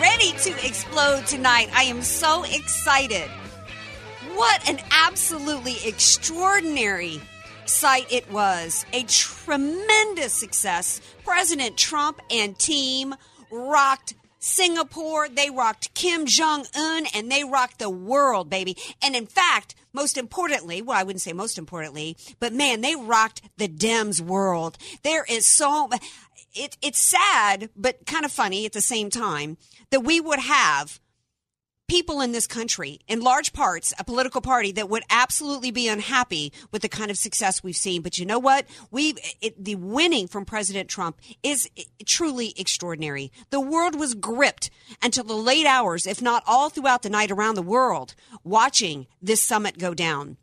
Ready to explode tonight. I am so excited. What an absolutely extraordinary sight it was. A tremendous success. President Trump and team rocked Singapore, they rocked Kim Jong un, and they rocked the world, baby. And in fact, most importantly, well, I wouldn't say most importantly, but man, they rocked the Dems world. There is so, it, it's sad, but kind of funny at the same time that we would have people in this country, in large parts, a political party that would absolutely be unhappy with the kind of success we've seen. But you know what? We the winning from President Trump is truly extraordinary. The world was gripped until the late hours, if not all throughout the night around the world, watching this summit go down.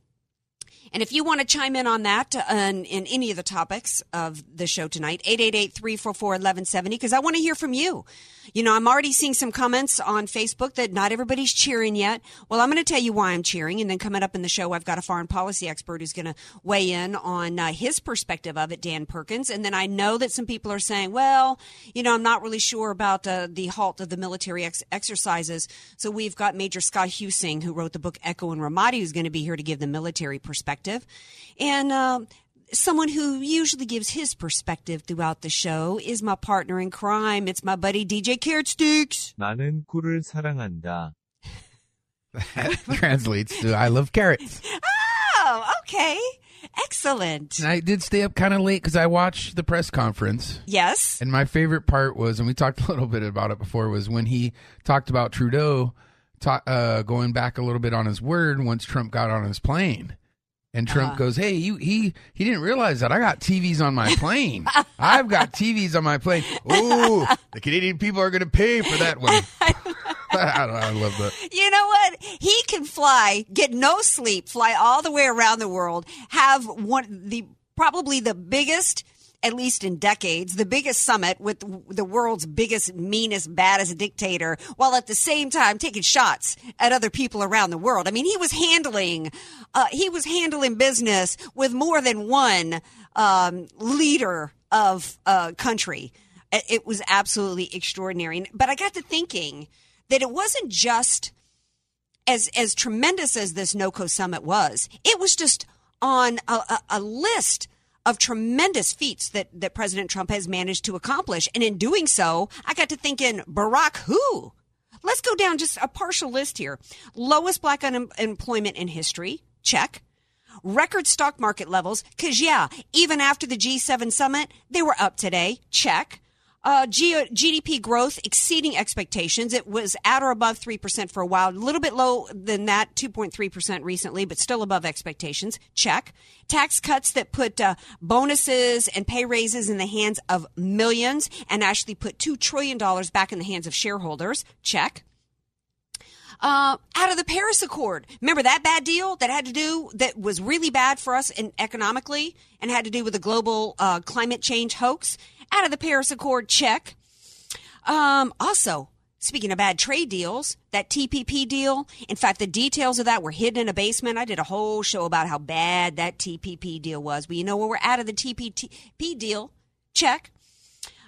And if you want to chime in on that uh, in, any of the topics of the show tonight, 888-344-1170, because I want to hear from you. You know, I'm already seeing some comments on Facebook that not everybody's cheering yet. Well, I'm going to tell you why I'm cheering. And then coming up in the show, I've got a foreign policy expert who's going to weigh in on uh, his perspective of it, Dan Perkins. And then I know that some people are saying, well, you know, I'm not really sure about uh, the halt of the military ex- exercises. So we've got Major Scott Huesing, who wrote the book Echo in Ramadi, who's going to be here to give the military perspective And, um, someone who usually gives his perspective throughout the show is my partner in crime. It's my buddy DJ Carrot Sticks. 나는 꿀을 사랑한다. That translates to I love carrots. Oh, okay. Excellent. And I did stay up kind of late because I watched the press conference. Yes. And my favorite part was, and we talked a little bit about it before, was when he talked about Trudeau ta- uh, going back a little bit on his word once Trump got on his plane. And Trump Uh-huh. goes, "Hey, you he he didn't realize that I got TVs on my plane. I've got TVs on my plane. Ooh, the Canadian people are going to pay for that one. I, don't know, I love that. You know what? He can fly, get no sleep, fly all the way around the world, have one the probably the biggest at least in decades, the biggest summit with the world's biggest, meanest, baddest dictator, while at the same time taking shots at other people around the world. I mean, he was handling, uh, he was handling business with more than one um, leader of a country. It it was absolutely extraordinary. But I got to thinking that it wasn't just as as tremendous as this NOCO summit was, it was just on a, a, a list of tremendous feats that, that President Trump has managed to accomplish. And in doing so, I got to thinking, Barack who? Let's go down just a partial list here. Lowest black unemployment in history, check. Record stock market levels, because yeah, even after the G7 summit, they were up today, check. Uh, G- GDP growth exceeding expectations. It was at or above 3% for a while, a little bit low than that, 2.3% recently, but still above expectations. Check. Tax cuts that put uh, bonuses and pay raises in the hands of millions and actually put $2 trillion back in the hands of shareholders. Check. Uh, out of the Paris Accord. Remember that bad deal that had to do, that was really bad for us in, economically and had to do with the global uh, climate change hoax? Out of the Paris Accord, check. Um, also, speaking of bad trade deals, that TPP deal, in fact, the details of that were hidden in a basement. I did a whole show about how bad that TPP deal was. But you know where we're out of the TPP deal? Check.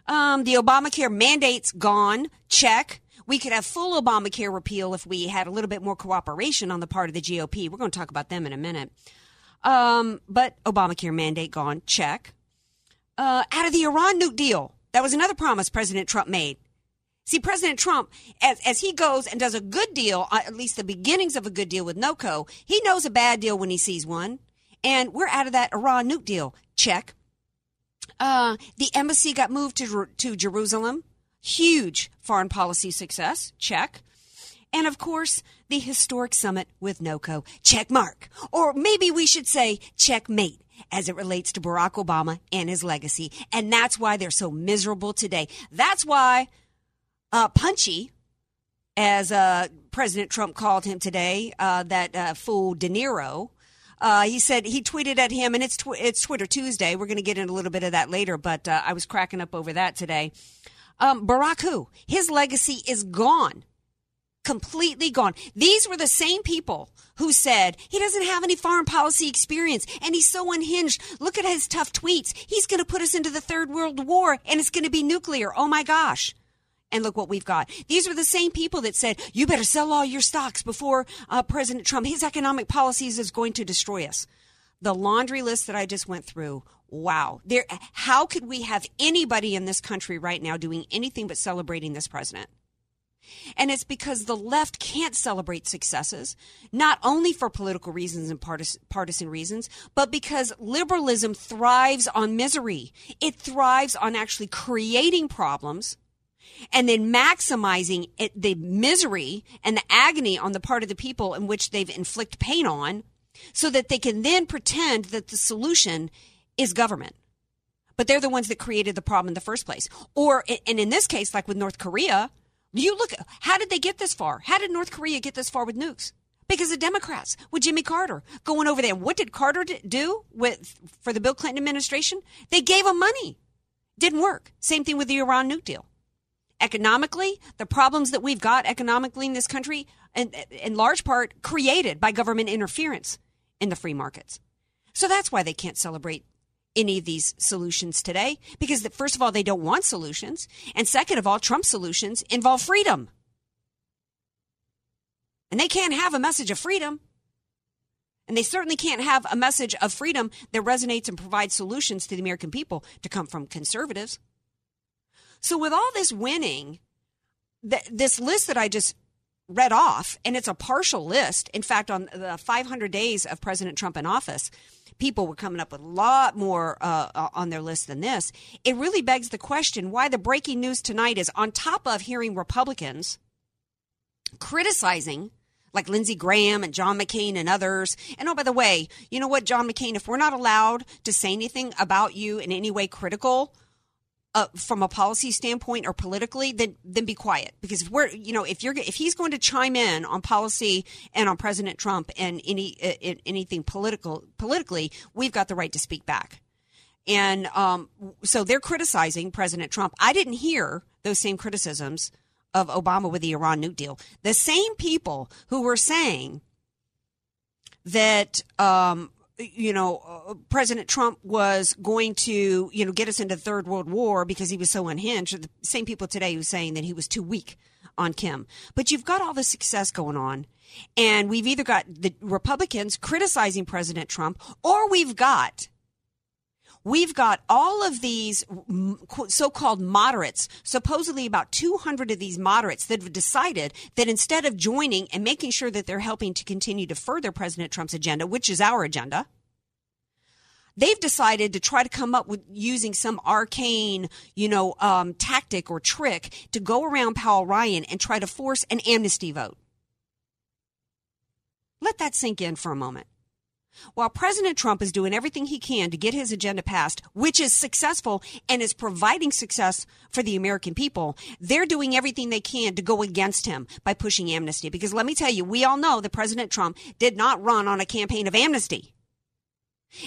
Um, the Obamacare mandate's gone. Check. We could have full Obamacare repeal if we had a little bit more cooperation on the part of the GOP. We're going to talk about them in a minute. Um, but Obamacare mandate gone. Check. Uh, out of the Iran nuke deal. That was another promise President Trump made. See, President Trump, as, as he goes and does a good deal, uh, at least the beginnings of a good deal with NOCO, he knows a bad deal when he sees one. And we're out of that Iran nuke deal. Check. Uh, the embassy got moved to, to Jerusalem. Huge foreign policy success. Check. And of course, the historic summit with NOCO. Check mark. Or maybe we should say checkmate as it relates to Barack Obama and his legacy. And that's why they're so miserable today. That's why uh, Punchy, as uh, President Trump called him today, uh, that uh, fool De Niro, uh, he said he tweeted at him, and it's tw- it's Twitter Tuesday. We're going to get into a little bit of that later, but uh, I was cracking up over that today. Um, Barack, who his legacy is gone, completely gone. These were the same people who said he doesn't have any foreign policy experience and he's so unhinged. Look at his tough tweets. He's going to put us into the third world war and it's going to be nuclear. Oh my gosh and look what we've got. These were the same people that said, you better sell all your stocks before uh, President Trump, his economic policies is going to destroy us. The laundry list that I just went through, wow. There, how could we have anybody in this country right now doing anything but celebrating this president? And it's because the left can't celebrate successes, not only for political reasons and partisan reasons, but because liberalism thrives on misery. It thrives on actually creating problems and then maximizing it, the misery and the agony on the part of the people in which they've inflicted pain on so that they can then pretend that the solution is government. But they're the ones that created the problem in the first place. Or, and in this case, like with North Korea, you look, how did they get this far? How did North Korea get this far with nukes? Because of Democrats with Jimmy Carter going over there. What did Carter do with, for the Bill Clinton administration? They gave him money. Didn't work. Same thing with the Iran nuke deal economically, the problems that we've got economically in this country, in, in large part created by government interference in the free markets. So that's why they can't celebrate any of these solutions today because first of all they don't want solutions and second of all Trump's solutions involve freedom. And they can't have a message of freedom. And they certainly can't have a message of freedom that resonates and provides solutions to the American people to come from conservatives. So with all this winning, th- this list that I just read off, and it's a partial list. In fact, on the 500 days of President Trump in office, people were coming up with a lot more uh, uh, on their list than this. It really begs the question why the breaking news tonight is on top of hearing Republicans criticizing like Lindsey Graham and John McCain and others. And oh, by the way, you know what, John McCain, if we're not allowed to say anything about you in any way critical uh, from a policy standpoint or politically, then then be quiet because if we're you know if you're if he's going to chime in on policy and on President Trump and any uh, anything political politically, we've got the right to speak back. And um, so they're criticizing President Trump. I didn't hear those same criticisms of Obama with the Iran nuke deal. The same people who were saying that um, you know, uh, President Trump was going to, you know, get us into the third world war because he was so unhinged. The same people today who saying that he was too weak on Kim. But you've got all this success going on. And we've either got the Republicans criticizing President Trump or we've got we've got all of these so-called moderates, supposedly about 200 of these moderates that have decided that instead of joining and making sure that they're helping to continue to further President Trump's agenda, which is our agenda, they've decided to try to come up with using some arcane, you know, um, tactic or trick to go around Paul Ryan and try to force an amnesty vote. Let that sink in for a moment. While President Trump is doing everything he can to get his agenda passed, which is successful and is providing success for the American people, they're doing everything they can to go against him by pushing amnesty. Because let me tell you, we all know that President Trump did not run on a campaign of amnesty.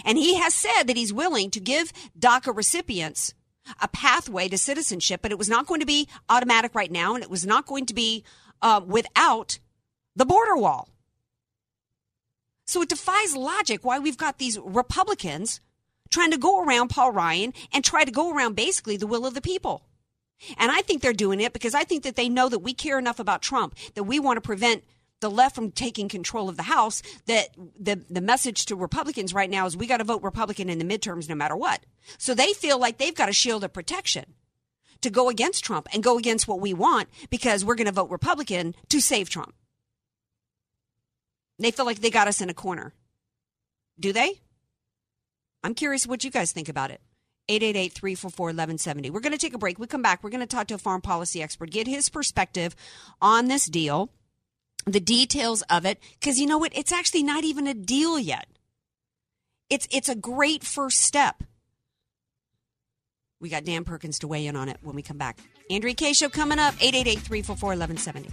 And he has said that he's willing to give DACA recipients a pathway to citizenship, but it was not going to be automatic right now, and it was not going to be uh, without the border wall. So it defies logic why we've got these Republicans trying to go around Paul Ryan and try to go around basically the will of the people. And I think they're doing it because I think that they know that we care enough about Trump that we want to prevent the left from taking control of the House, that the, the message to Republicans right now is we got to vote Republican in the midterms no matter what. So they feel like they've got a shield of protection to go against Trump and go against what we want because we're going to vote Republican to save Trump. They feel like they got us in a corner. Do they? I'm curious what you guys think about it. 888 344 1170. We're going to take a break. We come back. We're going to talk to a foreign policy expert, get his perspective on this deal the details of it because you know what it's actually not even a deal yet it's it's a great first step we got dan perkins to weigh in on it when we come back andrea kaye show coming up 888-344-1170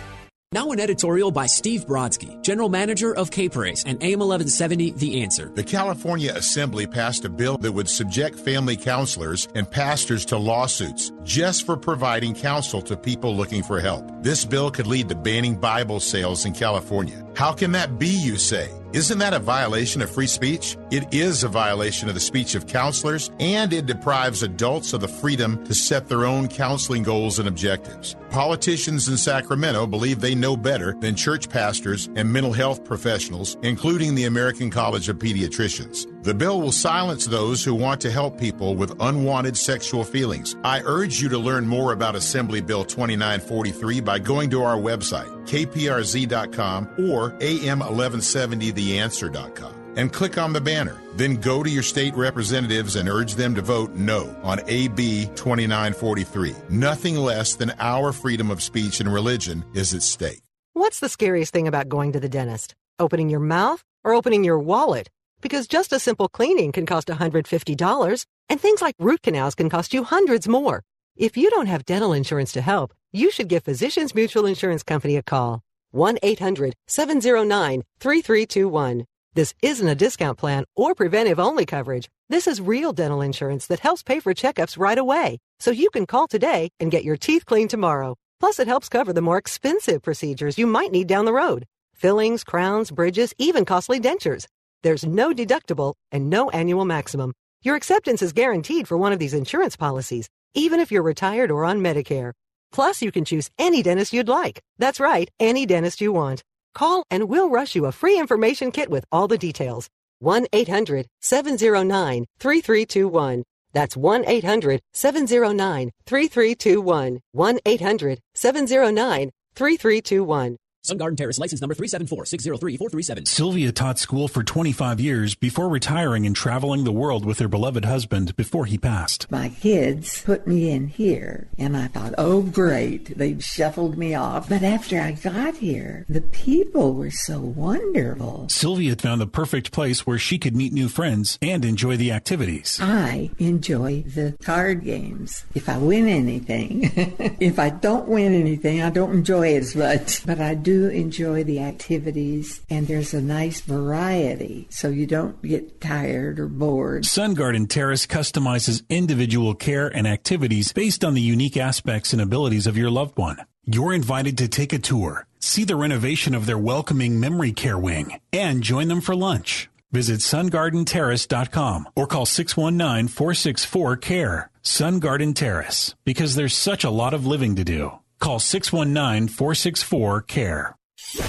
Now an editorial by Steve Brodsky, General Manager of K-Praise and AM 1170 The Answer. The California Assembly passed a bill that would subject family counselors and pastors to lawsuits just for providing counsel to people looking for help. This bill could lead to banning Bible sales in California. How can that be, you say? Isn't that a violation of free speech? It is a violation of the speech of counselors, and it deprives adults of the freedom to set their own counseling goals and objectives. Politicians in Sacramento believe they know better than church pastors and mental health professionals, including the American College of Pediatricians. The bill will silence those who want to help people with unwanted sexual feelings. I urge you to learn more about Assembly Bill 2943 by going to our website, kprz.com or am1170theanswer.com and click on the banner. Then go to your state representatives and urge them to vote no on AB 2943. Nothing less than our freedom of speech and religion is at stake. What's the scariest thing about going to the dentist? Opening your mouth or opening your wallet? Because just a simple cleaning can cost $150, and things like root canals can cost you hundreds more. If you don't have dental insurance to help, you should give Physicians Mutual Insurance Company a call. 1 800 709 3321. This isn't a discount plan or preventive only coverage. This is real dental insurance that helps pay for checkups right away. So you can call today and get your teeth cleaned tomorrow. Plus, it helps cover the more expensive procedures you might need down the road fillings, crowns, bridges, even costly dentures. There's no deductible and no annual maximum. Your acceptance is guaranteed for one of these insurance policies, even if you're retired or on Medicare. Plus, you can choose any dentist you'd like. That's right, any dentist you want. Call and we'll rush you a free information kit with all the details. 1 800 709 3321. That's 1 800 709 3321. 1 800 709 3321. Sun Garden Terrace, license number 374-603-437. Sylvia taught school for 25 years before retiring and traveling the world with her beloved husband before he passed. My kids put me in here, and I thought, oh, great. they've shuffled me off. But after I got here, the people were so wonderful. Sylvia found the perfect place where she could meet new friends and enjoy the activities. I enjoy the card games. If I win anything, if I don't win anything, I don't enjoy it as much. But I do enjoy the activities, and there's a nice variety, so you don't get tired or bored. Sun Garden Terrace customizes individual care and activities based on the unique aspects and abilities of your loved one. You're invited to take a tour, see the renovation of their welcoming memory care wing, and join them for lunch. Visit sungardenterrace.com or call 619-464-CARE. Sun Garden Terrace. Because there's such a lot of living to do. Call 619-464-CARE.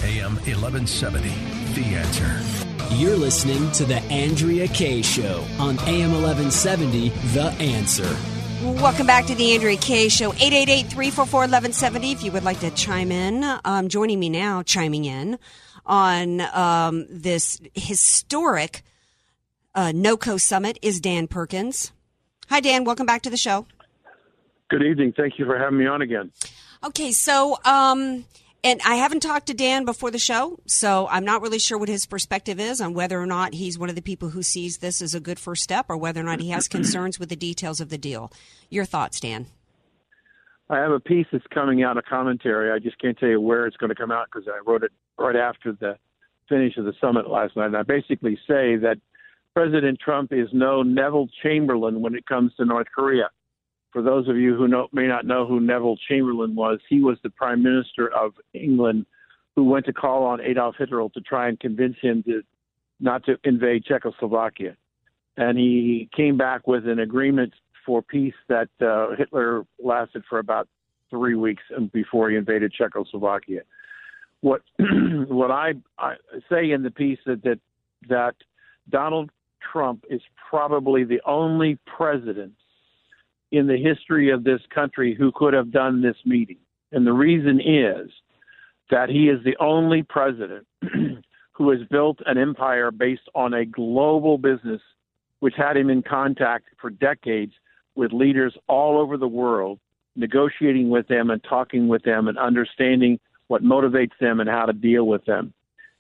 AM 1170. The answer. You're listening to The Andrea Kaye Show on AM 1170, The Answer. Welcome back to the Andrea Kaye Show. 888-344-1170 if you would like to chime in. Um, joining me now, chiming in on um, this historic uh, NOCO summit is Dan Perkins. Hi, Dan. Welcome back to the show. Good evening. Thank you for having me on again. Okay, so um, and I haven't talked to Dan before the show, so I'm not really sure what his perspective is on whether or not he's one of the people who sees this as a good first step, or whether or not he has concerns with the details of the deal. Your thoughts, Dan? I have a piece that's coming out, a commentary. I just can't tell you where it's going to come out because I wrote it right after the finish of the summit last night. And I basically say that President Trump is no Neville Chamberlain when it comes to North Korea. For those of you who know, may not know who Neville Chamberlain was, he was the Prime Minister of England who went to call on Adolf Hitler to try and convince him to not to invade Czechoslovakia. And he came back with an agreement for peace that uh, Hitler lasted for about three weeks before he invaded Czechoslovakia. What what I, I say in the piece that that that Donald Trump is probably the only president in the history of this country who could have done this meeting. And the reason is that he is the only president who has built an empire based on a global business, which had him in contact for decades with leaders all over the world, negotiating with them and talking with them and understanding what motivates them and how to deal with them.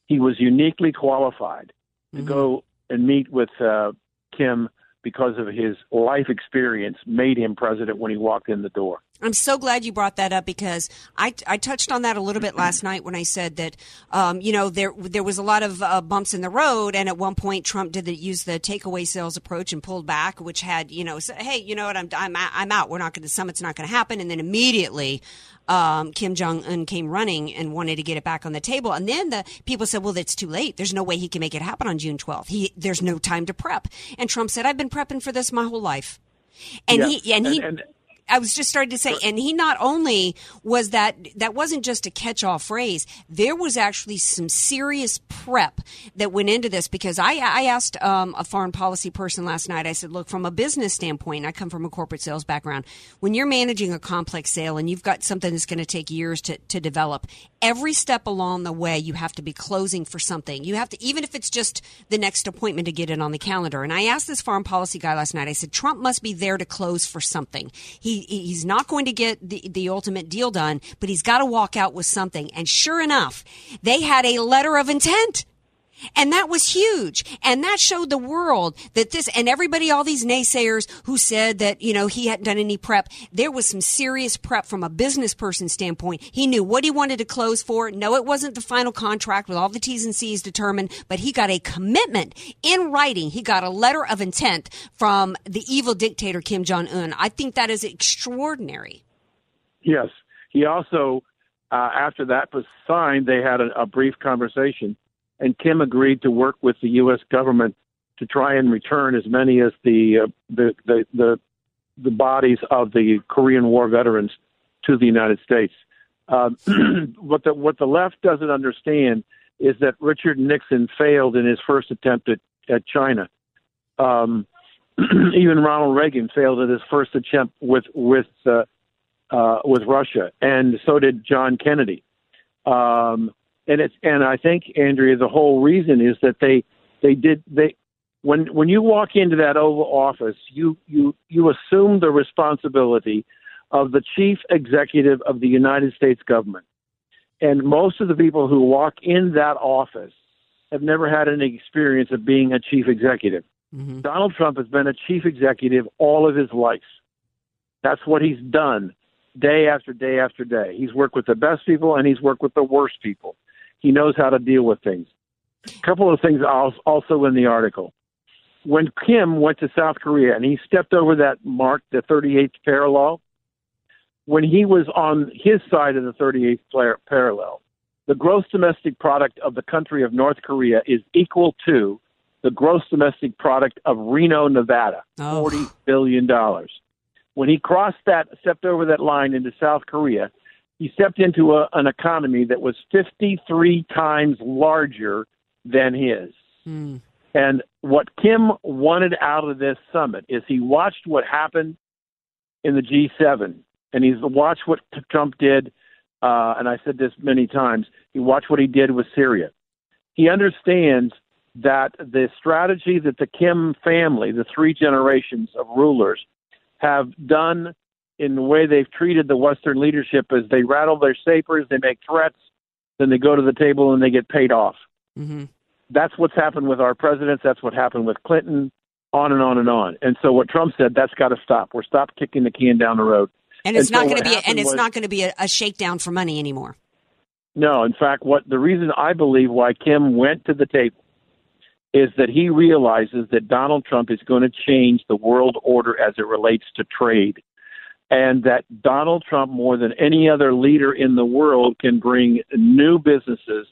He was uniquely qualified to mm-hmm. go and meet with uh, Kim because of his life experience made him president when he walked in the door. I'm so glad you brought that up because I, I touched on that a little bit last night when I said that, um, you know, there there was a lot of uh, bumps in the road, and at one point Trump did the, use the takeaway sales approach and pulled back, which had, you know, said, hey, you know what, I'm I'm I'm out. We're not going to the summit's not going to happen, and then immediately um, Kim Jong Un came running and wanted to get it back on the table, and then the people said, well, it's too late. There's no way he can make it happen on June 12th. He there's no time to prep, and Trump said, I've been prepping for this my whole life. And yeah. he and, and he and, I was just starting to say, and he not only was that, that wasn't just a catch all phrase. There was actually some serious prep that went into this because I, I asked um, a foreign policy person last night, I said, look, from a business standpoint, I come from a corporate sales background. When you're managing a complex sale and you've got something that's going to take years to, to develop, every step along the way, you have to be closing for something. You have to, even if it's just the next appointment to get it on the calendar. And I asked this foreign policy guy last night, I said, Trump must be there to close for something. He he's not going to get the, the ultimate deal done, but he's got to walk out with something. And sure enough, they had a letter of intent. And that was huge. And that showed the world that this, and everybody, all these naysayers who said that, you know, he hadn't done any prep, there was some serious prep from a business person standpoint. He knew what he wanted to close for. No, it wasn't the final contract with all the T's and C's determined, but he got a commitment in writing. He got a letter of intent from the evil dictator Kim Jong Un. I think that is extraordinary. Yes. He also, uh, after that was signed, they had a, a brief conversation and Kim agreed to work with the U.S. government to try and return as many as the uh, the, the the the bodies of the Korean War veterans to the United States. Uh, what the what the left doesn't understand is that Richard Nixon failed in his first attempt at, at China. Um, even Ronald Reagan failed at his first attempt with with uh, uh, with Russia, and so did John Kennedy. Um, and it's and I think Andrea, the whole reason is that they they did they when when you walk into that Oval Office, you you you assume the responsibility of the chief executive of the United States government, and most of the people who walk in that office have never had any experience of being a chief executive. Mm-hmm. Donald Trump has been a chief executive all of his life. That's what he's done day after day after day. He's worked with the best people and he's worked with the worst people. He knows how to deal with things. A couple of things also in the article. When Kim went to South Korea and he stepped over that mark, the 38th parallel, when he was on his side of the 38th parallel, the gross domestic product of the country of North Korea is equal to the gross domestic product of Reno, Nevada, Oh. forty billion dollars. When he crossed that, stepped over that line into South Korea, he stepped into a, an economy that was fifty-three times larger than his. Hmm. And what Kim wanted out of this summit is he watched what happened in the G7, and he's watched what Trump did. Uh, and I said this many times. He watched what he did with Syria. He understands that the strategy that the Kim family, the three generations of rulers, have done in the way they've treated the Western leadership is they rattle their sabers, they make threats, then they go to the table and they get paid off Mm-hmm. that's what's happened with our presidents. That's what happened with Clinton, on and on and on. And so what Trump said, that's got to stop. We're stop kicking the can down the road. And it's so not going to be, happened and it's was- not going to be a, a shakedown for money anymore. No, in fact, what the reason I believe why Kim went to the table is that he realizes that Donald Trump is going to change the world order as it relates to trade. And that Donald Trump, more than any other leader in the world, can bring new businesses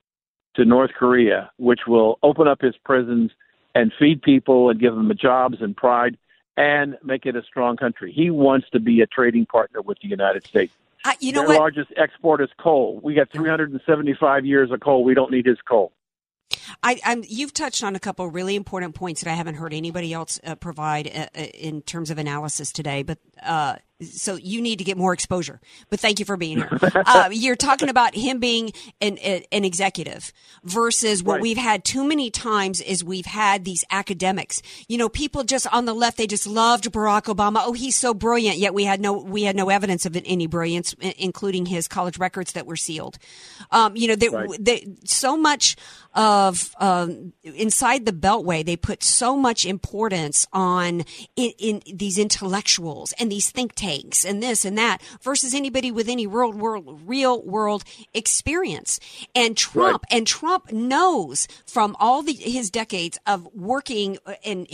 to North Korea, which will open up his prisons and feed people and give them jobs and pride and make it a strong country. He wants to be a trading partner with the United States. Uh, you know Their what? largest export is coal. We got 375 years of coal. We don't need his coal. I, I'm, you've touched on a couple of really important points that I haven't heard anybody else uh, provide uh, uh, in terms of analysis today. But uh, so you need to get more exposure. But thank you for being here. uh, you're talking about him being an, an executive versus what Right. we've had too many times is we've had these academics. You know, people just on the left they just loved Barack Obama. Oh, he's so brilliant. Yet we had no we had no evidence of any brilliance, including his college records that were sealed. Um, you know, they, Right. they, so much of um, inside the Beltway, they put so much importance on in, in these intellectuals and these think tanks and this and that versus anybody with any real world real world experience. And Trump and Trump knows from all the, his decades of working in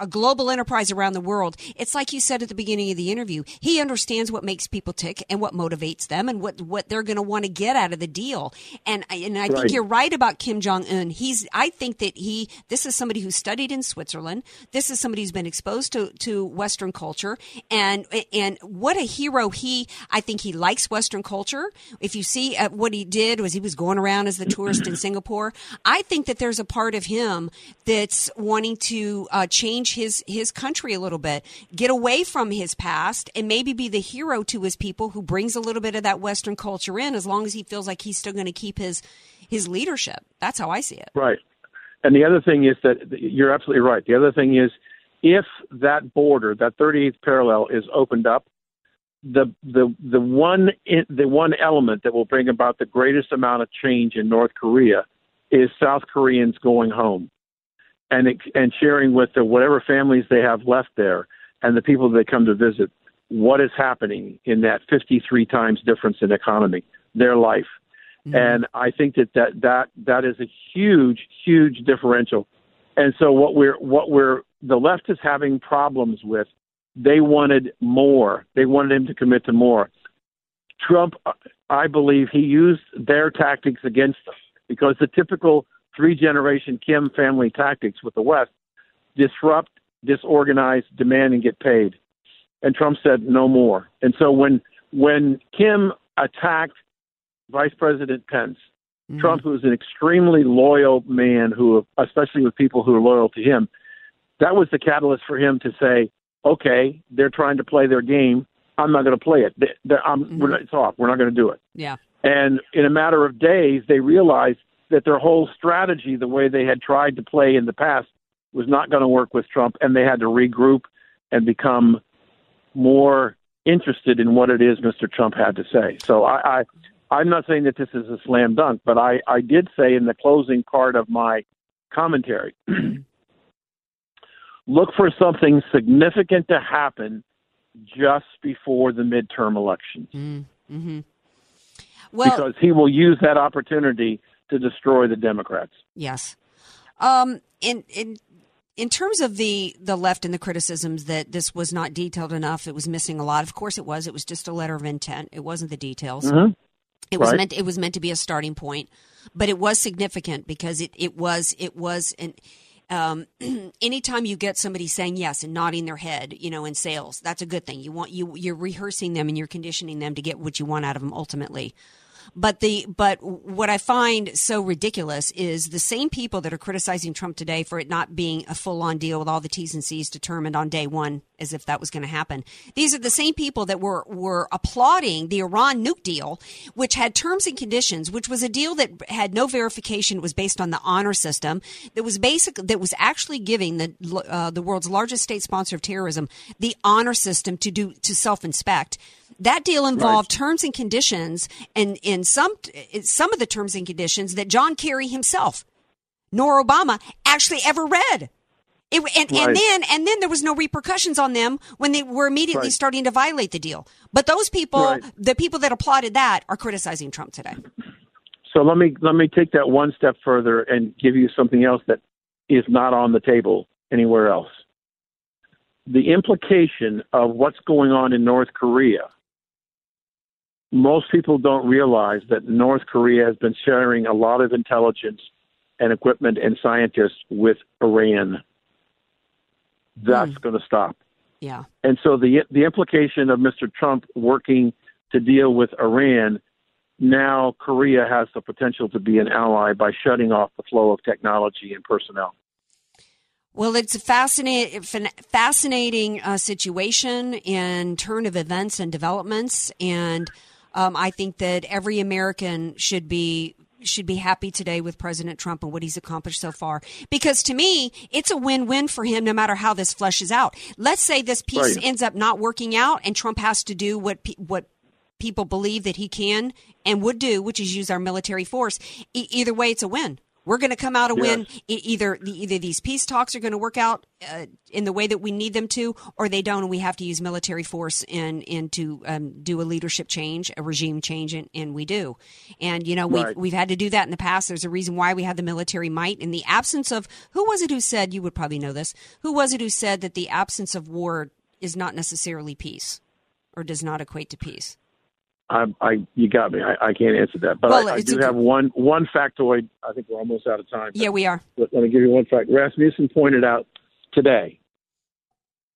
a global enterprise around the world. It's like you said at the beginning of the interview. He understands what makes people tick and what motivates them and what what they're going to want to get out of the deal. And I- and I think you're right about Kim Jong Un. He's I think that he this is somebody who studied in Switzerland. This is somebody who's been exposed to to Western culture and and what a hero he. I think he likes Western culture. If you see uh, what he did was he was going around as the tourist in Singapore. I think that there's a part of him that's wanting to uh, change his his country a little bit, get away from his past, and maybe be the hero to his people who brings a little bit of that Western culture in, as long as he feels like he's still going to keep his his leadership. That's how I see it. Right. And the other thing is that you're absolutely right. The other thing is if that border, that 38th parallel, is opened up, the the the one the one element that will bring about the greatest amount of change in North Korea is South Koreans going home and and sharing with the whatever families they have left there and the people that come to visit what is happening in that 53 times difference in economy, their life. Mm-hmm. And I think that, that that that is a huge, huge differential. And so what we're what we're the left is having problems with. They wanted more. They wanted him to commit to more. Trump, I believe, he used their tactics against them because the typical three generation Kim family tactics with the West disrupt, disorganize, demand, and get paid. And Trump said no more. And so when when Kim attacked Vice President Pence, mm-hmm. Trump, who is an extremely loyal man, who especially with people who are loyal to him, that was the catalyst for him to say, "Okay, they're trying to play their game. I'm not going to play it. They, I'm, mm-hmm. we're not, it's off. We're not going to do it." Yeah. And in a matter of days, they realized that their whole strategy, the way they had tried to play in the past, was not going to work with Trump, and they had to regroup and become more interested in what it is Mr. Trump had to say. So I, I I'm not saying that this is a slam dunk, but I, I did say in the closing part of my commentary, look for something significant to happen just before the midterm elections Mm-hmm. Well, because he will use that opportunity to destroy the Democrats. Yes. Um, in in in terms of the the left and the criticisms that this was not detailed enough, it was missing a lot. Of course, it was. It was just a letter of intent. It wasn't the details. Mhm. It was Right. meant. It was meant to be a starting point, but it was significant because it it was it was an. Um, anytime you get somebody saying yes and nodding their head, you know, in sales, that's a good thing. You want you you're rehearsing them and you're conditioning them to get what you want out of them ultimately. But the but what I find so ridiculous is the same people that are criticizing Trump today for it not being a full on deal with all the T's and C's determined on day one, as if that was going to happen. These are the same people that were were applauding the Iran nuke deal, which had terms and conditions, which was a deal that had no verification. It was based on the honor system. That was basic. That was actually giving the uh, the world's largest state sponsor of terrorism the honor system to do to self inspect. That deal involved right. terms and conditions, and in some some of the terms and conditions that John Kerry himself, nor Obama, actually ever read. It, and, right. and then and then there was no repercussions on them when they were immediately right. starting to violate the deal. But those people, the people that applauded that, are criticizing Trump today. So let me let me take that one step further and give you something else that is not on the table anywhere else. The implication of what's going on in North Korea most people don't realize that North Korea has been sharing a lot of intelligence and equipment and scientists with Iran. That's mm. going to stop. Yeah. And so the the implication of Mr. Trump working to deal with Iran, now Korea has the potential to be an ally by shutting off the flow of technology and personnel. Well, it's a fascinating, fascinating uh, situation and turn of events and developments, and um, I think that every American should be should be happy today with President Trump and what he's accomplished so far. Because to me, it's a win-win for him no matter how this fleshes out. Let's say this piece right. ends up not working out and Trump has to do what what people believe that he can and would do, which is use our military force. E- either way, it's a win. We're going to come out a yes. win. Either either these peace talks are going to work out uh, in the way that we need them to, or they don't, and we have to use military force and and to um, do a leadership change, a regime change, and, and we do. And you know we've right. we've had to do that in the past. There's a reason why we have the military might. In the absence of who was it who said you would probably know this? Who was it who said that the absence of war is not necessarily peace, or does not equate to peace? I, I you got me. I, I can't answer that, but well, I, I do have one one factoid. I think we're almost out of time. Yeah, we are. Let, let me give you one fact. Rasmussen pointed out today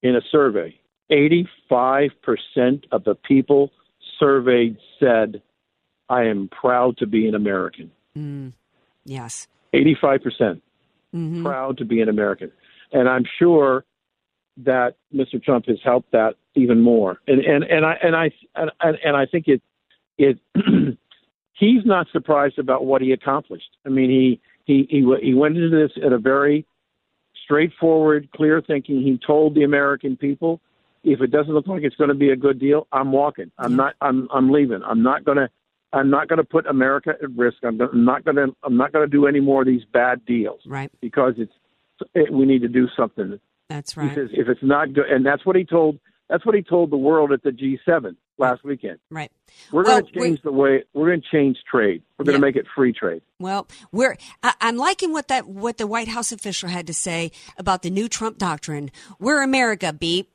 in a survey, eighty five percent of the people surveyed said, "I am proud to be an American." Mm, yes, eighty five percent mm-hmm. proud to be an American, and I'm sure that Mr. Trump has helped that even more. And and and I and I and, and I think it it he's not surprised about what he accomplished. I mean, he he he he went into this at a very straightforward, clear thinking. He told the American people, if it doesn't look like it's going to be a good deal, I'm walking. I'm mm-hmm. not. I'm I'm leaving. I'm not going to. I'm not going to put America at risk. I'm, I'm not going to. I'm not going to do any more of these bad deals. Right. Because it's. It, we need to do something. That's right. He says if it's not good, and that's what he told that's what he told the world at the G7 last weekend. Right. We're going to change the way we're going to change trade. We're going yeah. to make it free trade. Well, we're I, am liking what that what the White House official had to say about the new Trump doctrine. We're America, beep.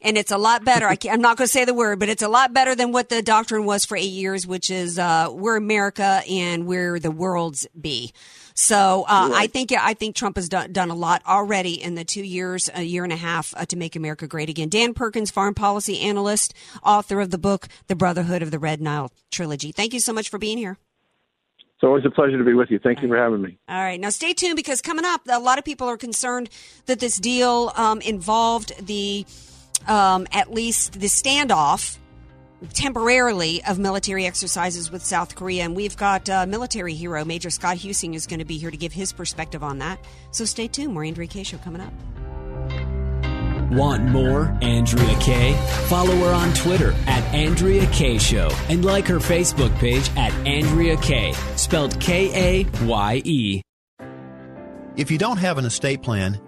And it's a lot better. I am not going to say the word, but it's a lot better than what the doctrine was for eight years, which is uh, we're America and we're the world's be. So uh, right. I think I think Trump has done, done a lot already in the two years, a year and a half uh, to make America great again. Dan Perkins, foreign policy analyst, author of the book The Brotherhood of the Red Nile trilogy. Thank you so much for being here. It's always a pleasure to be with you. Thank All you for having me. All right. Now stay tuned because coming up, a lot of people are concerned that this deal um, involved the um, at least the standoff temporarily of military exercises with South Korea. And we've got uh, military hero Major Scott Huesing is going to be here to give his perspective on that. So stay tuned. More Andrea Kaye Show coming up. Want more Andrea Kaye? Follow her on Twitter at Andrea Kaye Show and like her Facebook page at Andrea Kaye, spelled K A Y E. If you don't have an estate plan,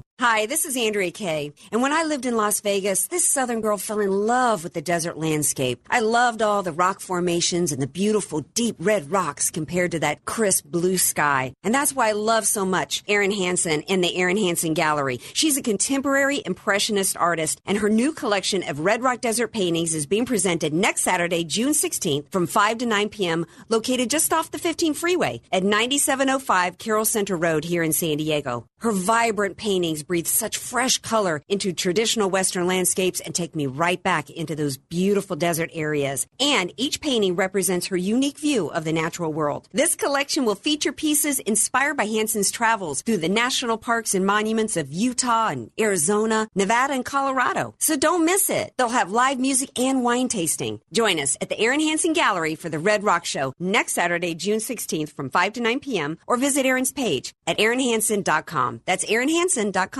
now. Hi, this is Andrea Kaye. And when I lived in Las Vegas, this southern girl fell in love with the desert landscape. I loved all the rock formations and the beautiful deep red rocks compared to that crisp blue sky. And that's why I love so much Erin Hansen and the Erin Hansen Gallery. She's a contemporary impressionist artist, and her new collection of Red Rock Desert paintings is being presented next Saturday, June 16th from 5 to 9 p.m., located just off the 15 freeway at 9705 Carroll Center Road here in San Diego. Her vibrant paintings breathe such fresh color into traditional Western landscapes and take me right back into those beautiful desert areas. And each painting represents her unique view of the natural world. This collection will feature pieces inspired by Hansen's travels through the national parks and monuments of Utah and Arizona, Nevada, and Colorado. So don't miss it. They'll have live music and wine tasting. Join us at the Erin Hansen Gallery for the Red Rock Show next Saturday, June 16th from 5 to 9 p.m. or visit Erin's page at erinhansen.com. That's erinhansen.com.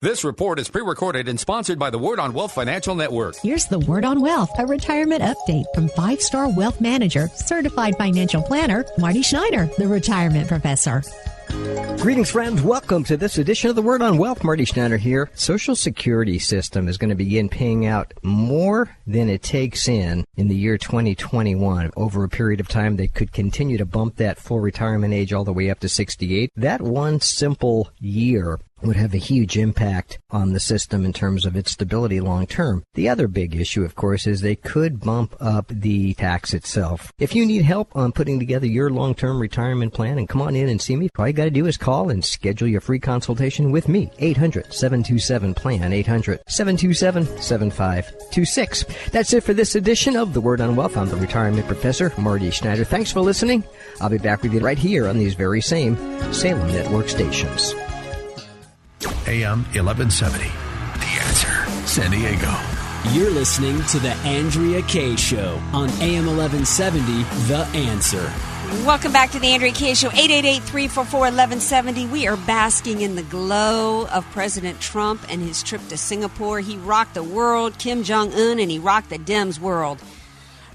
This report is pre recorded and sponsored by the Word on Wealth Financial Network. Here's the Word on Wealth, a retirement update from five star wealth manager, certified financial planner, Marty Schneider, the retirement professor. Greetings, friends. Welcome to this edition of the Word on Wealth. Marty Schneider here. Social Security system is going to begin paying out more than it takes in in the year 2021. Over a period of time, they could continue to bump that full retirement age all the way up to 68. That one simple year would have a huge impact on the system in terms of its stability long term. The other big issue, of course, is they could bump up the tax itself. If you need help on putting together your long term retirement plan and come on in and see me, all you got to do is call and schedule your free consultation with me. 800 727 PLAN. 800 727 7526. That's it for this edition of The Word on Wealth. I'm the retirement professor, Marty Schneider. Thanks for listening. I'll be back with you right here on these very same Salem Network stations. AM 1170. The answer. San Diego. You're listening to The Andrea Kaye Show on AM 1170, The Answer. Welcome back to the Andrea Kaye Show, 888-344-1170. We are basking in the glow of President Trump and his trip to Singapore. He rocked the world, Kim Jong-un, and he rocked the Dems world.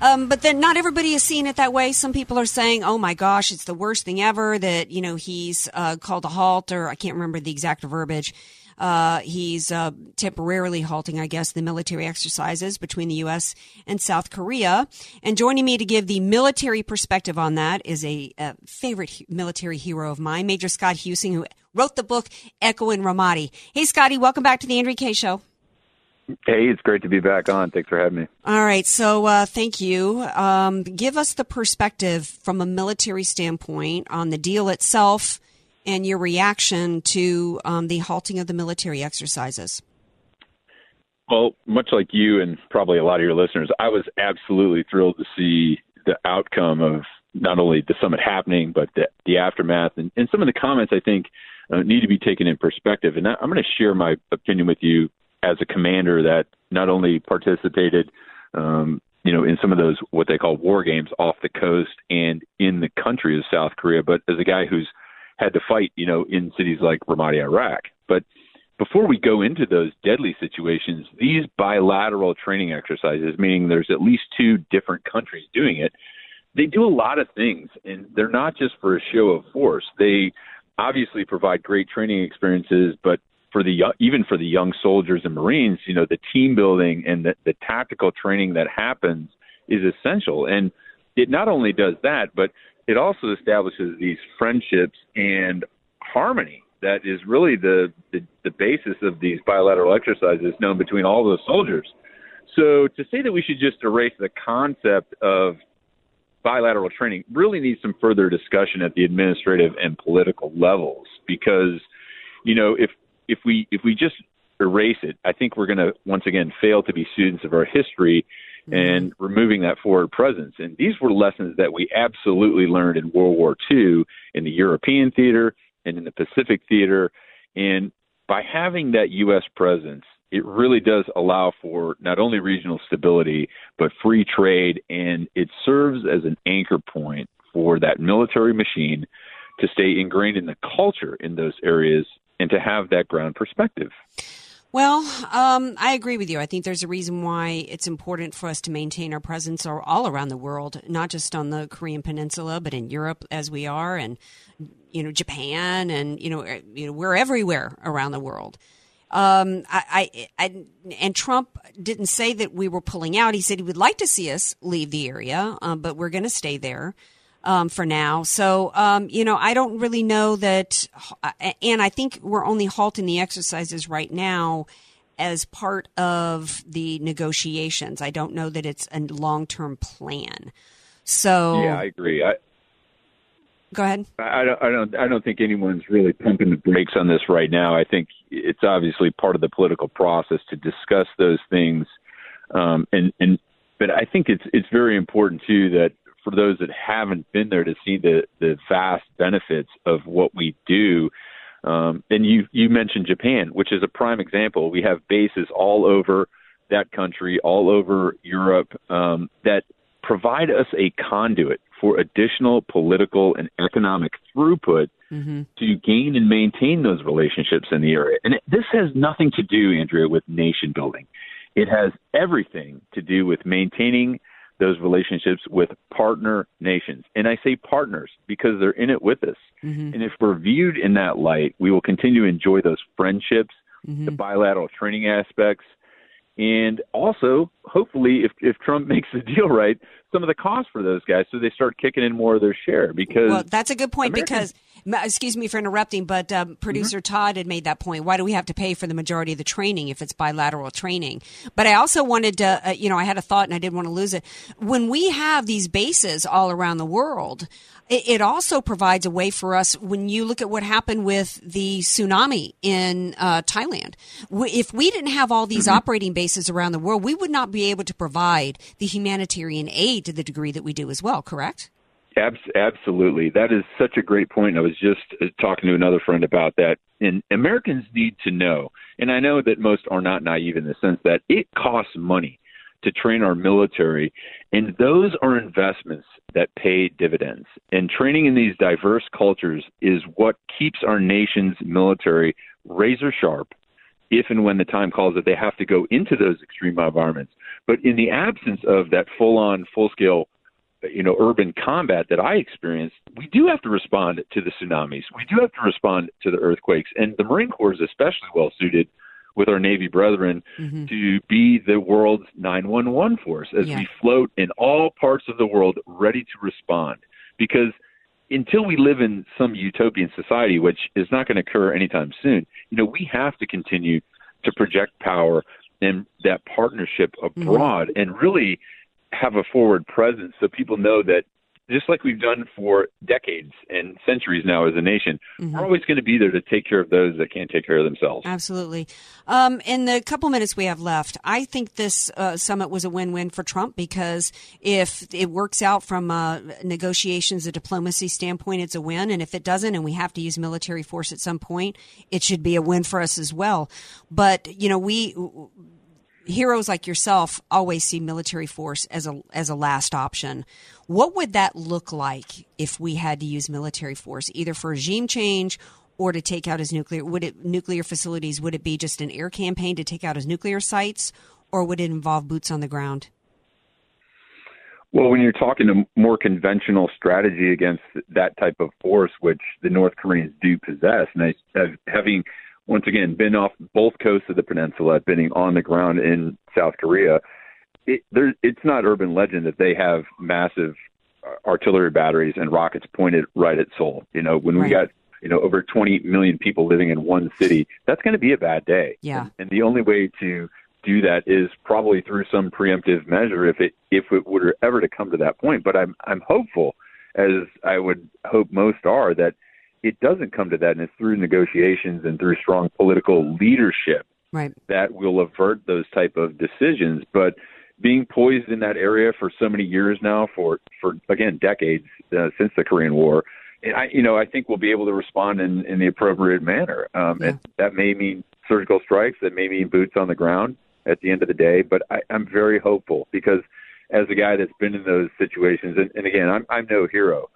Um, but then not everybody is seeing it that way. Some people are saying, oh my gosh, it's the worst thing ever that, you know, he's uh, called a halt, or I can't remember the exact verbiage. Uh, he's uh, temporarily halting, I guess, the military exercises between the U.S. and South Korea. And joining me to give the military perspective on that is a, a favorite military hero of mine, Major Scott Huesing, who wrote the book Echo in Ramadi. Hey, Scotty, welcome back to the Andrea Kaye Show. Hey, it's great to be back on. Thanks for having me. All right, so uh, thank you. Um, give us the perspective from a military standpoint on the deal itself and your reaction to um, the halting of the military exercises. Well, much like you and probably a lot of your listeners, I was absolutely thrilled to see the outcome of not only the summit happening, but the, the aftermath and, and some of the comments I think uh, need to be taken in perspective. And I, I'm going to share my opinion with you as a commander that not only participated, um, you know, in some of those what they call war games off the coast and in the country of South Korea, but as a guy who's had to fight, you know, in cities like Ramadi, Iraq. But before we go into those deadly situations, these bilateral training exercises, meaning there's at least two different countries doing it, they do a lot of things, and they're not just for a show of force. They obviously provide great training experiences, but for the even for the young soldiers and Marines, you know, the team building and the, the tactical training that happens is essential. And it not only does that, but it also establishes these friendships and harmony that is really the, the, the basis of these bilateral exercises known between all the soldiers. So to say that we should just erase the concept of bilateral training really needs some further discussion at the administrative and political levels because you know if if we if we just erase it i think we're going to once again fail to be students of our history mm-hmm. and removing that forward presence. And these were lessons that we absolutely learned in world war ii in the european theater and in the pacific theater. And by having that us presence it really does allow for not only regional stability, but free trade, and it serves as an anchor point for that military machine to stay ingrained in the culture in those areas and to have that ground perspective. Well, um, I agree with you. I think there's a reason why it's important for us to maintain our presence all around the world, not just on the Korean Peninsula, but in Europe as we are, and you know Japan, and you know, eh, you know we're everywhere around the world. Um, I, I, I, and Trump didn't say that we were pulling out. He said he would like to see us leave the area, um, but we're going to stay there. Um, for now. So, um, you know, I don't really know that, and I think we're only halting the exercises right now as part of the negotiations. I don't know that it's a long term plan. So, yeah, I agree. I, Go ahead. I don't, I don't. I don't think anyone's really pumping the brakes on this right now. I think it's obviously part of the political process to discuss those things, um, and and. But I think it's it's very important too that for those that haven't been there to see the the vast benefits of what we do. Um, and you you mentioned Japan, which is a prime example. We have bases all over that country, all over Europe, um, that provide us a conduit for additional political and economic throughput mm-hmm. to gain and maintain those relationships in the area. And this has nothing to do, Andrea, with nation building. It has everything to do with maintaining those relationships with partner nations. And I say partners because they're in it with us. Mm-hmm. And if we're viewed in that light, we will continue to enjoy those friendships, mm-hmm. the bilateral training aspects, and also hopefully if if Trump makes the deal right, some of the cost for those guys so they start kicking in more of their share because well that's a good point because excuse me for interrupting but um, producer mm-hmm. todd had made that point. Why do we have to pay for the majority of the training if it's bilateral training? But i also wanted to uh, you know i had a thought and i didn't want to lose it. When we have these bases all around the world it, also provides a way for us when you look at what happened with the tsunami in uh, Thailand. If we didn't have all these mm-hmm. operating bases around the world, we would not be able to provide the humanitarian aid to the degree that we do as well, correct? Absolutely. That is such a great point. I was just uh, talking to another friend about that. And Americans need to know, and I know that most are not naive in the sense that it costs money to train our military. And those are investments that pay dividends. And training in these diverse cultures is what keeps our nation's military razor sharp if and when the time calls that they have to go into those extreme environments. But in the absence of that full on, full scale, you know, urban combat that I experienced, we do have to respond to the tsunamis. We do have to respond to the earthquakes. And the Marine Corps is especially well suited with our Navy brethren mm-hmm. to be the world's 911 force as yeah. we float in all parts of the world ready to respond. Because until we live in some utopian society, which is not going to occur anytime soon, you know, we have to continue to project power and that partnership mm-hmm. abroad mm-hmm. and really have a forward presence so people know that just like we've done for decades and centuries now as a nation, Mm-hmm. we're always going to be there to take care of those that can't take care of themselves. Absolutely. Um, in the couple minutes we have left, I think this uh, summit was a win-win for Trump because if it works out from uh, negotiations, a diplomacy standpoint, it's a win, and if it doesn't, and we have to use military force at some point, it should be a win for us as well. But you know, we heroes like yourself always see military force as a as a last option. What would that look like if we had to use military force, either for regime change or to take out his nuclear would it nuclear facilities? Would it be just an air campaign to take out his nuclear sites, or would it involve boots on the ground? Well, when you're talking a more conventional strategy against that type of force, which the North Koreans do possess, and having once again been off both coasts of the peninsula, been on the ground in South Korea, it, there, it's not urban legend that they have massive artillery batteries and rockets pointed right at Seoul. You know, when we got you know over 20 million people living in one city, that's going to be a bad day. Yeah. And, and the only way to do that is probably through some preemptive measure if it if it were ever to come to that point. But I'm I'm hopeful, as I would hope most are, that it doesn't come to that, and it's through negotiations and through strong political leadership right. that will avert those type of decisions. But being poised in that area for so many years now, for for again decades uh, since the Korean War, and I you know I think we'll be able to respond in in the appropriate manner. Um, and that may mean surgical strikes, that may mean boots on the ground at the end of the day. But I, I'm very hopeful because as a guy that's been in those situations, and, and again, I'm I'm no hero,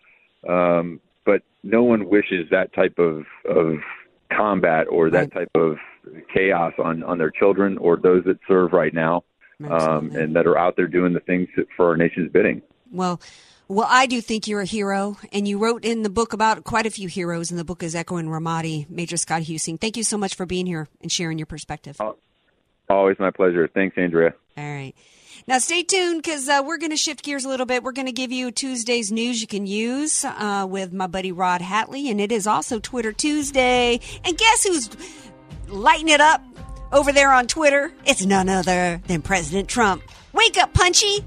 um, but no one wishes that type of of combat or that type of chaos on on their children or those that serve right now um, and that are out there doing the things for our nation's bidding. Well, well, I do think you're a hero, and you wrote in the book about quite a few heroes. And the book is Echo in Ramadi, Major Scott Huesing. Thank you so much for being here and sharing your perspective. Always my pleasure. Thanks, Andrea. All right. Now, stay tuned because uh, we're going to shift gears a little bit. We're going to give you Tuesday's news you can use uh, with my buddy Rod Hatley, and it is also Twitter Tuesday. And guess who's lighting it up over there on Twitter? It's none other than President Trump. Wake up, Punchy!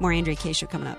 More Andrea Kaye. Coming up.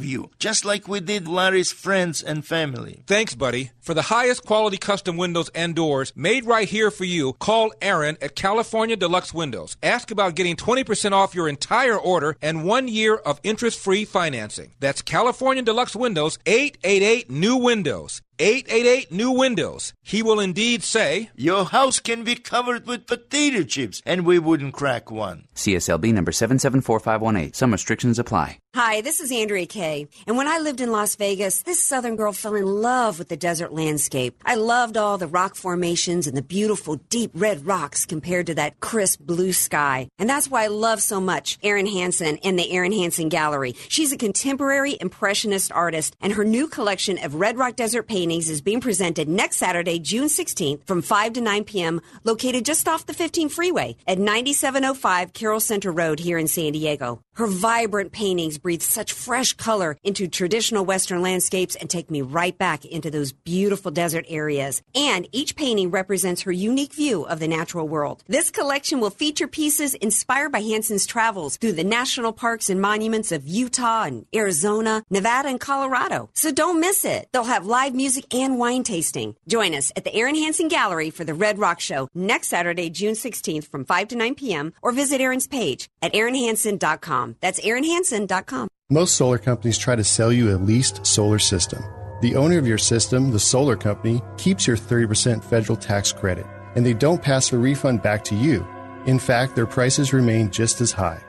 you, just like we did Larry's friends and family. Thanks, buddy. For the highest quality custom windows and doors made right here for you, call Aaron at California Deluxe Windows. Ask about getting 20% off your entire order and one year of interest free financing. That's California Deluxe Windows, 888 New Windows. 888 New Windows. He will indeed say, Your house can be covered with potato chips, and we wouldn't crack one. CSLB number 774518. Some restrictions apply. Hi, this is Andrea Kaye. And when I lived in Las Vegas, this southern girl fell in love with the desert landscape. I loved all the rock formations and the beautiful deep red rocks compared to that crisp blue sky. And that's why I love so much Erin Hansen and the Erin Hansen Gallery. She's a contemporary impressionist artist, and her new collection of red rock desert paintings is being presented next Saturday, June 16th from 5 to 9 p.m., located just off the 15 freeway at 9705 Carroll Center Road here in San Diego. Her vibrant paintings breathe such fresh color into traditional Western landscapes and take me right back into those beautiful desert areas. And each painting represents her unique view of the natural world. This collection will feature pieces inspired by Hansen's travels through the national parks and monuments of Utah and Arizona, Nevada, and Colorado. So don't miss it. They'll have live music and wine tasting. Join us at the Erin Hansen Gallery for the Red Rock Show next Saturday, June 16th from 5 to 9 p.m. or visit Erin's page at erinhansen.com. That's erinhansen.com. Most solar companies try to sell you a leased solar system. The owner of your system, the solar company, keeps your 30% federal tax credit, and they don't pass the refund back to you. In fact, their prices remain just as high.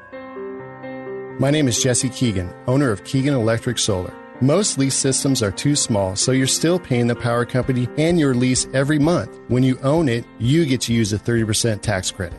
My name is Jesse Keegan, owner of Keegan Electric Solar. Most lease systems are too small, so you're still paying the power company and your lease every month. When you own it, you get to use a 30% tax credit.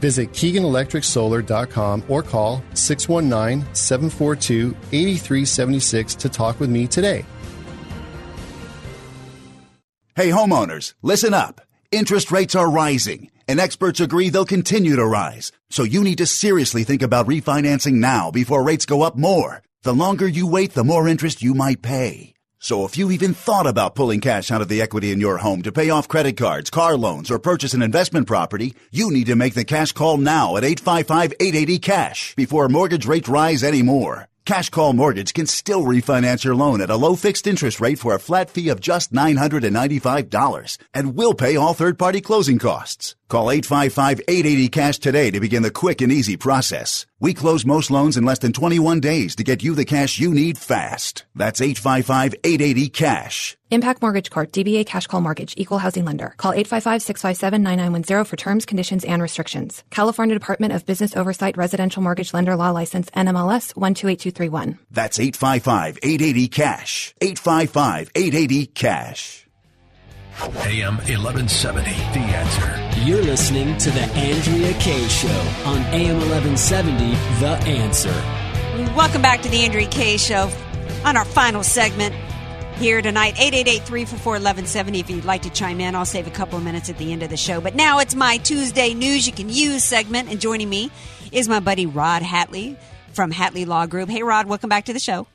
Visit KeeganElectricSolar.com or call 619 742 8376 to talk with me today. Hey, homeowners, listen up. Interest rates are rising, and experts agree they'll continue to rise. So you need to seriously think about refinancing now before rates go up more. The longer you wait, the more interest you might pay. So if you even thought about pulling cash out of the equity in your home to pay off credit cards, car loans, or purchase an investment property, you need to make the cash call now at 855-880-CASH before mortgage rates rise anymore. Cash Call Mortgage can still refinance your loan at a low fixed interest rate for a flat fee of just $995 and will pay all third party closing costs. Call 855-880-CASH today to begin the quick and easy process. We close most loans in less than 21 days to get you the cash you need fast. That's 855-880-CASH. Impact Mortgage Corp. DBA Cash Call Mortgage. Equal Housing Lender. Call 855-657-9910 for terms, conditions, and restrictions. California Department of Business Oversight Residential Mortgage Lender Law License NMLS 128231. That's 855-880-CASH. 855-880-CASH. AM 1170, The Answer. You're listening to The Andrea Kaye Show on AM 1170, The Answer. Welcome back to the Andrea Kaye Show on our final segment here tonight. 888-344-1170 if you'd like to chime in. I'll save a couple of minutes at the end of the show. But now it's my Tuesday News You Can Use segment. And joining me is my buddy Rod Hatley from Hatley Law Group. Hey, Rod, welcome back to the show.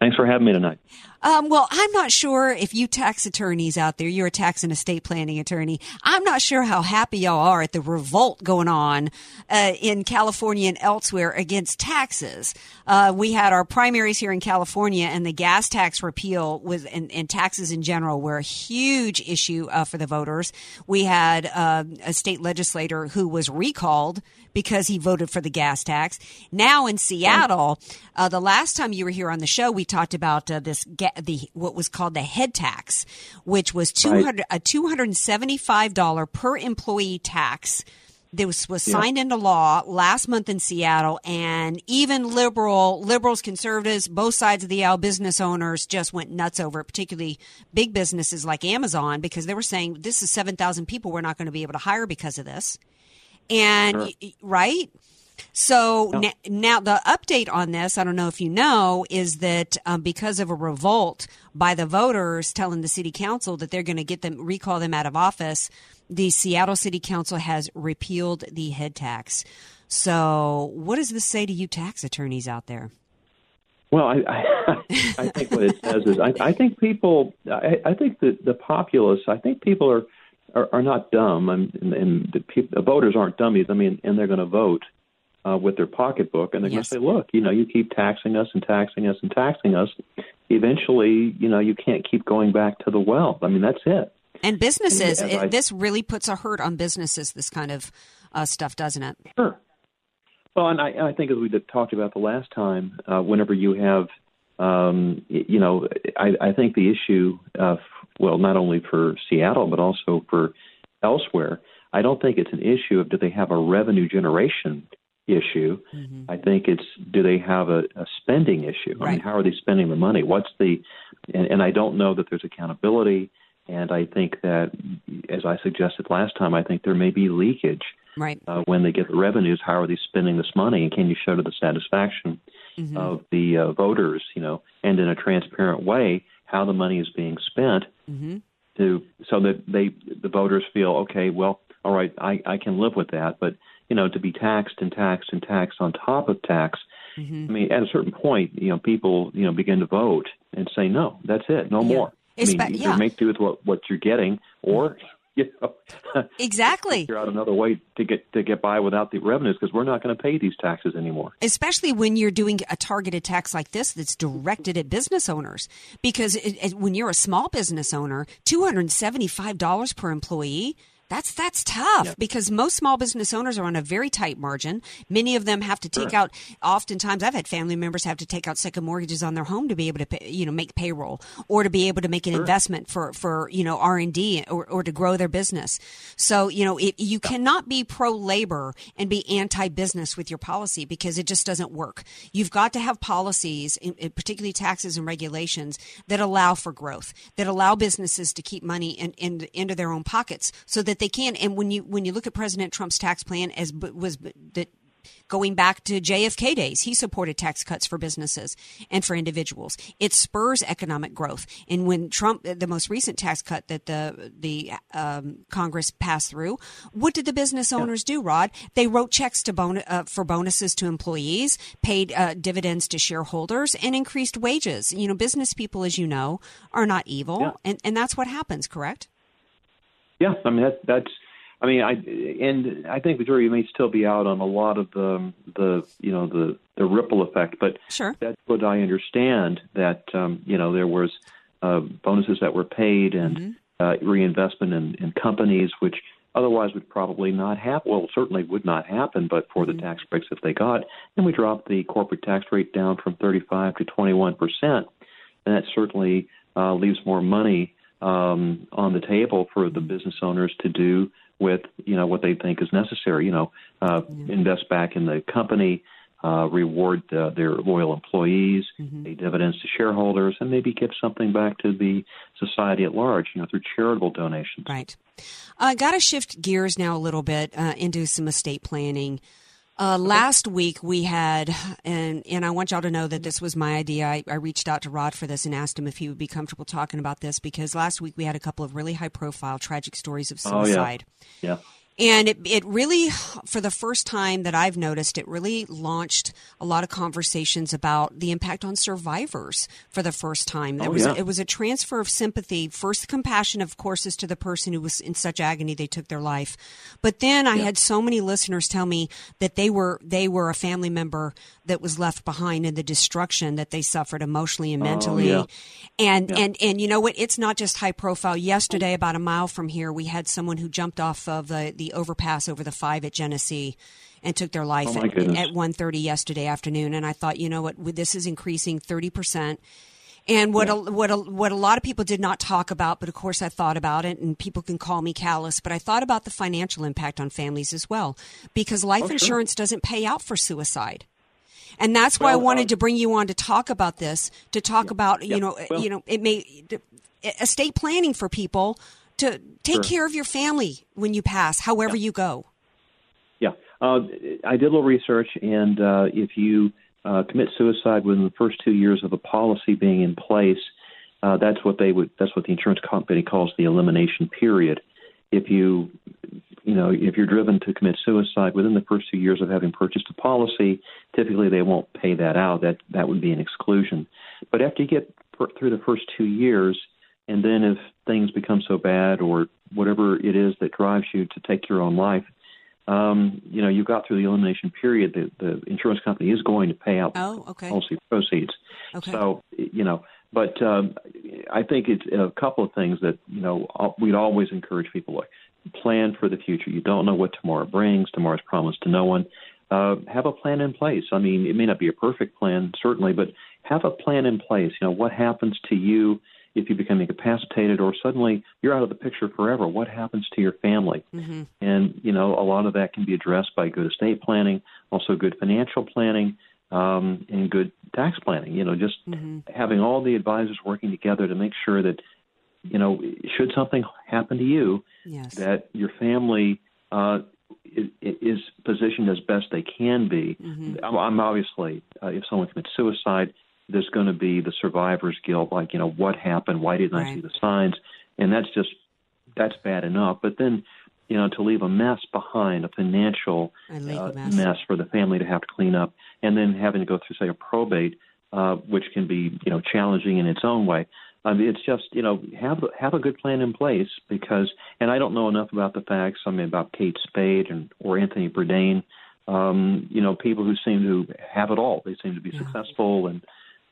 Thanks for having me tonight. Um, well, I'm not sure if you tax attorneys out there, you're a tax and estate planning attorney. I'm not sure how happy y'all are at the revolt going on uh, in California and elsewhere against taxes. Uh, we had our primaries here in California, and the gas tax repeal was and, and taxes in general were a huge issue uh, for the voters. We had uh, a state legislator who was recalled because he voted for the gas tax. Now in Seattle, uh, the last time you were here on the show, we talked about uh, this ga- the what was called the head tax, which was two hundred a two hundred and seventy five dollar per employee tax. This was, was Yeah. signed into law last month in Seattle, and even liberal liberals, conservatives, both sides of the aisle, business owners just went nuts over it. Particularly big businesses like Amazon, because they were saying this is seven thousand people we're not going to be able to hire because of this. And Sure. right, so Yeah. na- now the update on this, I don't know if you know, is that um, because of a revolt by the voters telling the city council that they're going to get them recall them out of office, the Seattle City Council has repealed the head tax. So, what does this say to you tax attorneys out there? Well, I, I, I think what it says is I, I think people, I, I think that the populace, I think people are are, are not dumb, and, and the, the voters aren't dummies. I mean, and they're going to vote uh, with their pocketbook, and they're Yes. going to say, "Look, you know, you keep taxing us and taxing us and taxing us. Eventually, you know, you can't keep going back to the well. I mean, that's it." And businesses, And it, I- this really puts a hurt on businesses. This kind of uh, stuff, doesn't it? Sure. Well, and I, I think as we talked about the last time, uh, whenever you have, um, you know, I, I think the issue, uh, f- well, not only for Seattle but also for elsewhere, I don't think it's an issue of do they have a revenue generation issue. I think it's do they have a, a spending issue? I mean, how are they spending the money? What's the, and, and I don't know that there's accountability. And I think that, as I suggested last time, I think there may be leakage Right. uh, when they get the revenues, how are they spending this money, and can you show to the satisfaction Mm-hmm. of the uh, voters, you know, and in a transparent way how the money is being spent Mm-hmm. to so that they the voters feel okay, well, all right, I, I can live with that, but you know, to be taxed and taxed and taxed on top of tax. Mm-hmm. I mean, at a certain point, you know, people, you know, begin to vote and say, no, that's it, no more. I mean, Espe- yeah. make do with what, what you're getting, or you know, exactly. figure out another way to get to get by without the revenues because we're not going to pay these taxes anymore. Especially when you're doing a targeted tax like this that's directed at business owners, because it, it, when you're a small business owner, two hundred seventy five dollars per employee. That's that's tough Yeah. because most small business owners are on a very tight margin. Many of them have to take Sure. out. Oftentimes, I've had family members have to take out second mortgages on their home to be able to, pay, you know, make payroll or to be able to make an investment for for you know R and D or or to grow their business. So you know, it, you cannot be pro labor and be anti business with your policy because it just doesn't work. You've got to have policies, particularly taxes and regulations, that allow for growth, that allow businesses to keep money in, in, into their own pockets, so that they can. And when you when you look at President Trump's tax plan, as b- was b- that going back to JFK days, he supported tax cuts for businesses and for individuals. It spurs economic growth. And when Trump, the most recent tax cut that the the um, Congress passed through, what did the business owners do, Rod? They wrote checks to bon- uh, for bonuses to employees, paid uh, dividends to shareholders, and increased wages. You know, business people, as you know, are not evil, Yeah. and and that's what happens. Correct? Yeah, I mean that, that's. I mean, I and I think the jury may still be out on a lot of the the you know the the ripple effect, but sure. that's what I understand. That um, you know there was uh, bonuses that were paid and uh, reinvestment in, in companies, which otherwise would probably not happen. Well, certainly would not happen, but for the tax breaks that they got, and we dropped the corporate tax rate down from 35 to 21 percent, and that certainly uh, leaves more money um, on the table for the business owners to do with you know what they think is necessary. You know, uh, invest back in the company, uh, reward uh, their loyal employees, pay dividends to shareholders, and maybe give something back to the society at large. You know, through charitable donations. Right. I got to shift gears now a little bit uh, into some estate planning. Uh, last week we had, and and I want y'all to know that this was my idea. I, I reached out to Rod for this and asked him if he would be comfortable talking about this because last week we had a couple of really high profile tragic stories of Oh, yeah. suicide. Yeah. And it, it really, for the first time that I've noticed, it really launched a lot of conversations about the impact on survivors for the first time. There Oh, was yeah. it was a transfer of sympathy. First, compassion, of course, is to the person who was in such agony they took their life. But then I had so many listeners tell me that they were they were a family member that was left behind in the destruction that they suffered emotionally and Oh, mentally. yeah. And Yeah. and and you know what? It's not just high profile. Yesterday, about a mile from here, we had someone who jumped off of the, the overpass over the five at Genesee and took their life Oh, at, goodness. at 1.30 yesterday afternoon. And I thought, you know what? This is increasing 30%. And what a, what a, what a lot of people did not talk about, but of course I thought about it, and people can call me callous, but I thought about the financial impact on families as well, because life Oh, sure. insurance doesn't pay out for suicide. And that's why I wanted uh, to bring you on to talk about this, to talk about, you yeah, know, well- you know, it may estate planning for people to take Sure. care of your family when you pass, however you go. Yeah, uh, I did a little research, and uh, if you uh, commit suicide within the first two years of a policy being in place, uh, that's what they would. That's what the insurance company calls the elimination period. If you, you know, if you're driven to commit suicide within the first two years of having purchased a policy, typically they won't pay that out. That that would be an exclusion. But after you get per, through the first two years, and then if things become so bad or whatever it is that drives you to take your own life, um, you know, you got through the elimination period. The, the insurance company is going to pay out Oh, okay. policy proceeds. Okay. So, you know, but um, I think it's a couple of things that you know we'd always encourage people to plan for the future. You don't know what tomorrow brings. Tomorrow's promised to no one. Uh, have a plan in place. I mean, it may not be a perfect plan, certainly, but have a plan in place. You know, what happens to you if you become incapacitated or suddenly you're out of the picture forever? What happens to your family? Mm-hmm. And, you know, a lot of that can be addressed by good estate planning, also good financial planning, um, and good tax planning. You know, just having all the advisors working together to make sure that, you know, should something happen to you, Yes. that your family uh, is, is positioned as best they can be. I'm, I'm obviously, uh, if someone commits suicide, there's going to be the survivor's guilt, like, you know, what happened? Why didn't I see the signs? And that's just, that's bad enough. But then, you know, to leave a mess behind, a financial uh, mess. mess for the family to have to clean up, and then having to go through, say, a probate, uh, which can be, you know, challenging in its own way. I mean, it's just you know have have a good plan in place because, and I don't know enough about the facts. I mean about Kate Spade and or Anthony Bourdain. Um, you know, people who seem to have it all. They seem to be yeah. successful, and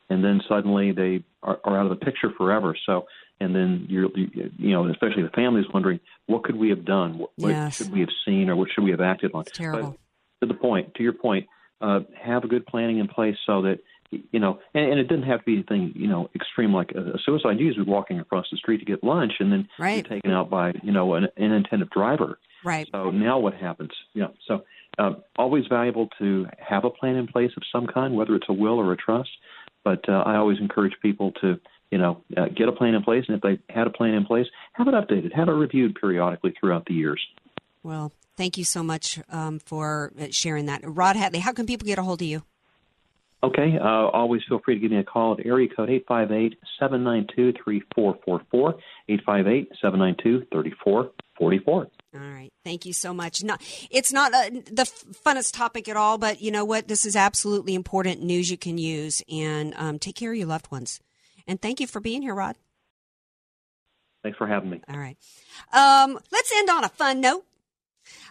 and then suddenly they are, are out of the picture forever. So, and then you're you know, especially the families wondering what could we have done, what, yes. what should we have seen, or what should we have acted on. It's terrible. But to the point, to your point, uh, have a good planning in place so that you know, and, and it didn't have to be anything, you know, extreme like a, a suicide. You usually walking across the street to get lunch, and then right. you're taken out by, you know, an inattentive driver. Right. So now what happens? Yeah. So uh, always valuable to have a plan in place of some kind, whether it's a will or a trust. But uh, I always encourage people to, you know, uh, get a plan in place, and if they had a plan in place, have it updated, have it reviewed periodically throughout the years. Well, thank you so much um, for uh, sharing that, Rod Hatley. How can people get a hold of you? Okay, uh, always feel free to give me a call at area code 858-792-3444, 858-792-3444. All right. Thank you so much. Not, it's not uh, the funnest topic at all, but you know what? This is absolutely important news you can use and um, take care of your loved ones. And thank you for being here, Rod. Thanks for having me. All right. Um, let's end on a fun note.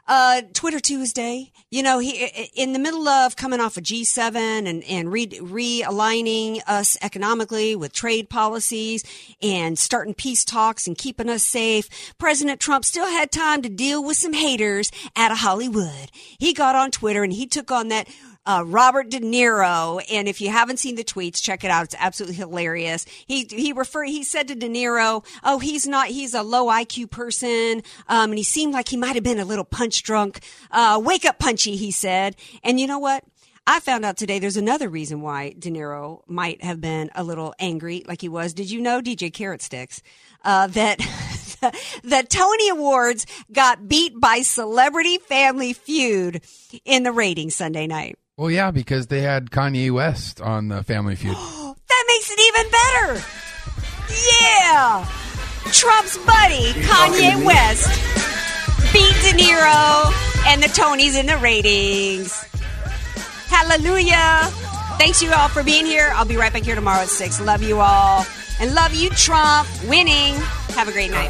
Uh, Twitter Tuesday, you know, he, in the middle of coming off a of G7 and, and re, realigning us economically with trade policies and starting peace talks and keeping us safe, President Trump still had time to deal with some haters out of Hollywood. He got on Twitter and he took on that uh, Robert De Niro. And if you haven't seen the tweets, check it out. It's absolutely hilarious. He he referred he said to De Niro, "Oh, he's not. He's a low IQ person, um, and he seemed like he might have been a little punch drunk. Uh, wake up, punchy," he said. And you know what? I found out today there's another reason why De Niro might have been a little angry like he was. Did you know, DJ Carrot Sticks, uh, that the Tony Awards got beat by Celebrity Family Feud in the ratings Sunday night? Well, yeah, because they had Kanye West on the Family Feud. that makes it even better. Yeah, Trump's buddy Kanye West beat De Niro and the Tonys in the ratings. Hallelujah. Thanks you all for being here. I'll be right back here tomorrow at 6. Love you all. And love you, Trump, winning. Have a great night.